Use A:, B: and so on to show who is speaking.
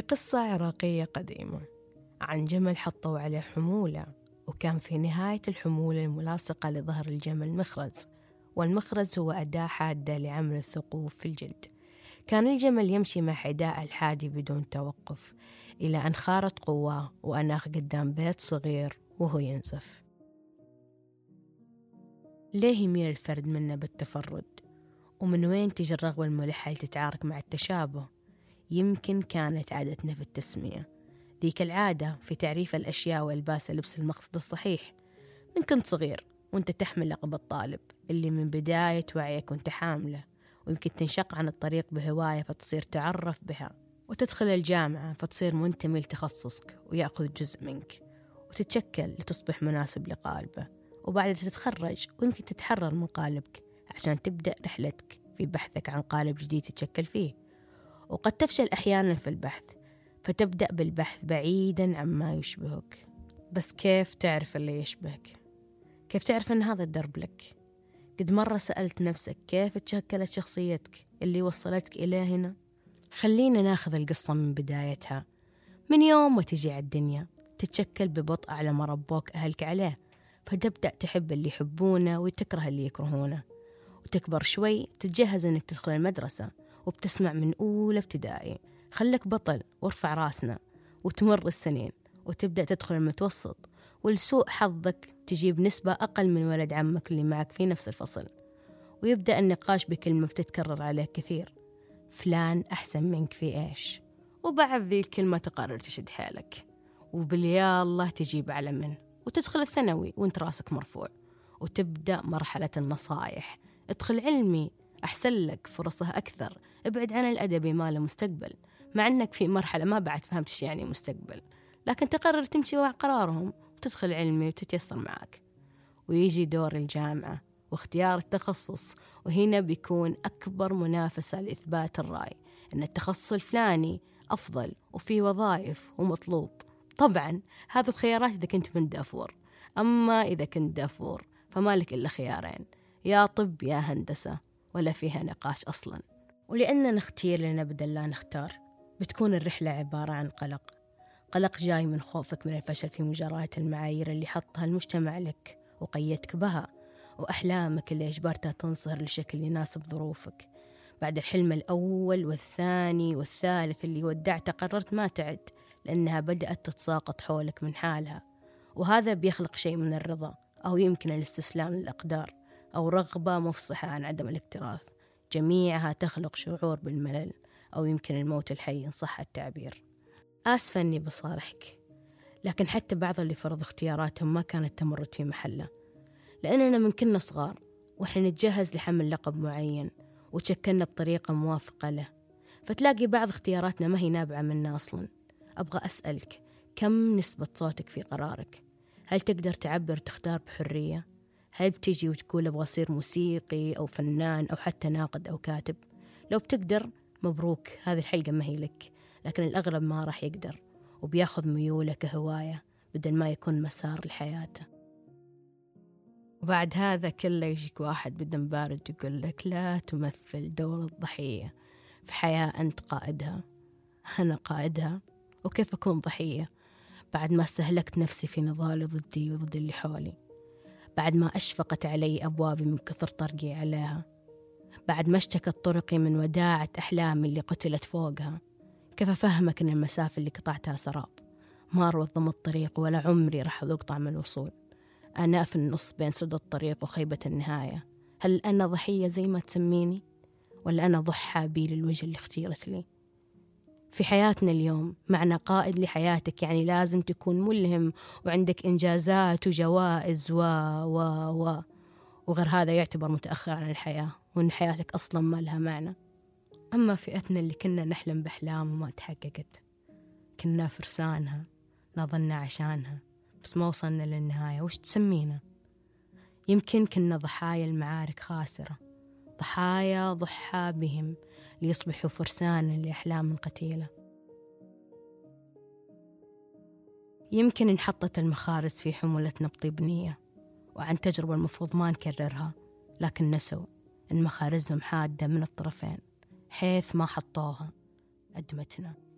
A: في قصة عراقية قديمة عن جمل حطوا عليه حمولة وكان في نهاية الحمولة الملاصقة لظهر الجمل مخرز والمخرز هو أداة حادة لعمل الثقوب في الجلد. كان الجمل يمشي مع حداء الحادي بدون توقف إلى أن خارت قواه وأناخ قدام بيت صغير وهو ينزف. ليه يميل الفرد منا بالتفرد؟ ومن وين تجي الرغبة الملحة تتعارك مع التشابه؟ يمكن كانت عادتنا في التسمية. ذيك العادة في تعريف الأشياء وإلباس لبس المقصد الصحيح. من كنت صغير وانت تحمل لقب الطالب اللي من بداية وعيك وانت حاملة ويمكن تنشق عن الطريق بهواية فتصير تعرف بها. وتدخل الجامعة فتصير منتمي لتخصصك ويأخذ جزء منك. وتتشكل لتصبح مناسب لقالبه. وبعد تتخرج ويمكن تتحرر من قالبك عشان تبدأ رحلتك في بحثك عن قالب جديد تتشكل فيه. وقد تفشل أحيانا في البحث فتبدأ بالبحث بعيدا عما يشبهك. بس كيف تعرف اللي يشبهك؟ كيف تعرف أن هذا الدرب لك؟ قد مرة سألت نفسك كيف تشكلت شخصيتك اللي وصلتك إلى هنا؟ خلينا ناخذ القصة من بدايتها. من يوم ما تجي على الدنيا تتشكل ببطء على ما ربوك أهلك عليه فتبدأ تحب اللي يحبونه وتكره اللي يكرهونه. وتكبر شوي تتجهز إنك تدخل المدرسة. وبتسمع من أولى ابتدائي. خلك بطل وارفع راسنا وتمر السنين وتبدأ تدخل المتوسط ولسوء حظك تجيب نسبة أقل من ولد عمك اللي معك في نفس الفصل. ويبدأ النقاش بكلمة بتتكرر عليك كثير. فلان أحسن منك في إيش؟ وبعد ذي الكلمة تقرر تشد حيلك. وباليا الله تجيب على من؟ وتدخل الثانوي وانت راسك مرفوع. وتبدأ مرحلة النصايح. ادخل علمي أحسن لك فرصه أكثر. ابعد عن الأدبي ما له مستقبل مع أنك في مرحلة ما بعد فهمت إيش يعني مستقبل. لكن تقرر تمشي مع قرارهم وتدخل علمي وتتيسر معك. ويجي دور الجامعة واختيار التخصص وهنا بيكون أكبر منافسة لإثبات الرأي أن التخصص الفلاني أفضل وفي وظائف ومطلوب. طبعا هذا الخيارات إذا كنت من دافور. أما إذا كنت دافور فما لك إلا خيارين يا طب يا هندسة. ولا فيها نقاش أصلا. ولأننا نختير لنا بدل لا نختار بتكون الرحلة عبارة عن قلق. قلق جاي من خوفك من الفشل في مجاراة المعايير اللي حطها المجتمع لك وقيدك بها وأحلامك اللي أجبرتها تنصهر لشكل يناسب ظروفك. بعد الحلم الأول والثاني والثالث اللي ودعته قررت ما تعد لأنها بدأت تتساقط حولك من حالها. وهذا بيخلق شيء من الرضا أو يمكن الاستسلام للأقدار. أو رغبة مفصحة عن عدم الاكتراث. جميعها تخلق شعور بالملل أو يمكن الموت الحي إن صح التعبير. آسفة أني بصارحك لكن حتى بعض اللي فرض اختياراتهم ما كانت تمرد في محله. لأننا من كنا صغار وإحنا نتجهز لحمل لقب معين وتشكلنا بطريقة موافقة له. فتلاقي بعض اختياراتنا ما هي نابعة منا أصلا. أبغى أسألك كم نسبة صوتك في قرارك؟ هل تقدر تعبر وتختار بحرية؟ هل بتجي وتقول أبغى أصير موسيقي أو فنان أو حتى ناقد أو كاتب؟ لو بتقدر مبروك هذه الحلقة ما هي لك لكن الأغلب ما راح يقدر وبياخذ ميوله كهواية بدل ما يكون مسار لحياته وبعد هذا كله يجيك واحد بدم بارد يقول لك لا تمثل دور الضحية في حياة أنت قائدها. أنا قائدها؟ وكيف أكون ضحية بعد ما استهلكت نفسي في نضالي ضدي وضد اللي حولي؟ بعد ما أشفقت علي أبوابي من كثر طرقي عليها. بعد ما اشتكت طرقي من وداعة أحلامي اللي قتلت فوقها. كيف أفهمك أن المسافة اللي قطعتها سراب؟ ما أروض الطريق ولا عمري راح أذوق طعم الوصول. أنا في النص بين سد الطريق وخيبة النهاية. هل أنا ضحية زي ما تسميني؟ ولا أنا ضحى بي للوجه اللي اختيرت لي؟ في حياتنا اليوم معنى قائد لحياتك. يعني لازم تكون ملهم وعندك إنجازات وجوائز و و و وغير هذا يعتبر متأخر عن الحياة وإن حياتك أصلا ما لها معنى. أما فئتنا اللي كنا نحلم بأحلام وما تحققت كنا فرسانها نظلنا عشانها بس ما وصلنا للنهاية. وش تسمينا؟ يمكن كنا ضحايا المعارك خاسرة ضحايا ضحى بهم. ليصبحوا فرسانا لأحلام قتيلة. يمكن انحطت المخارج في حمولتنا بطيب نية وعن تجربة المفروض ما نكررها لكن نسوا إن مخارجهم حادة من الطرفين حيث ما حطوها أدمتنا.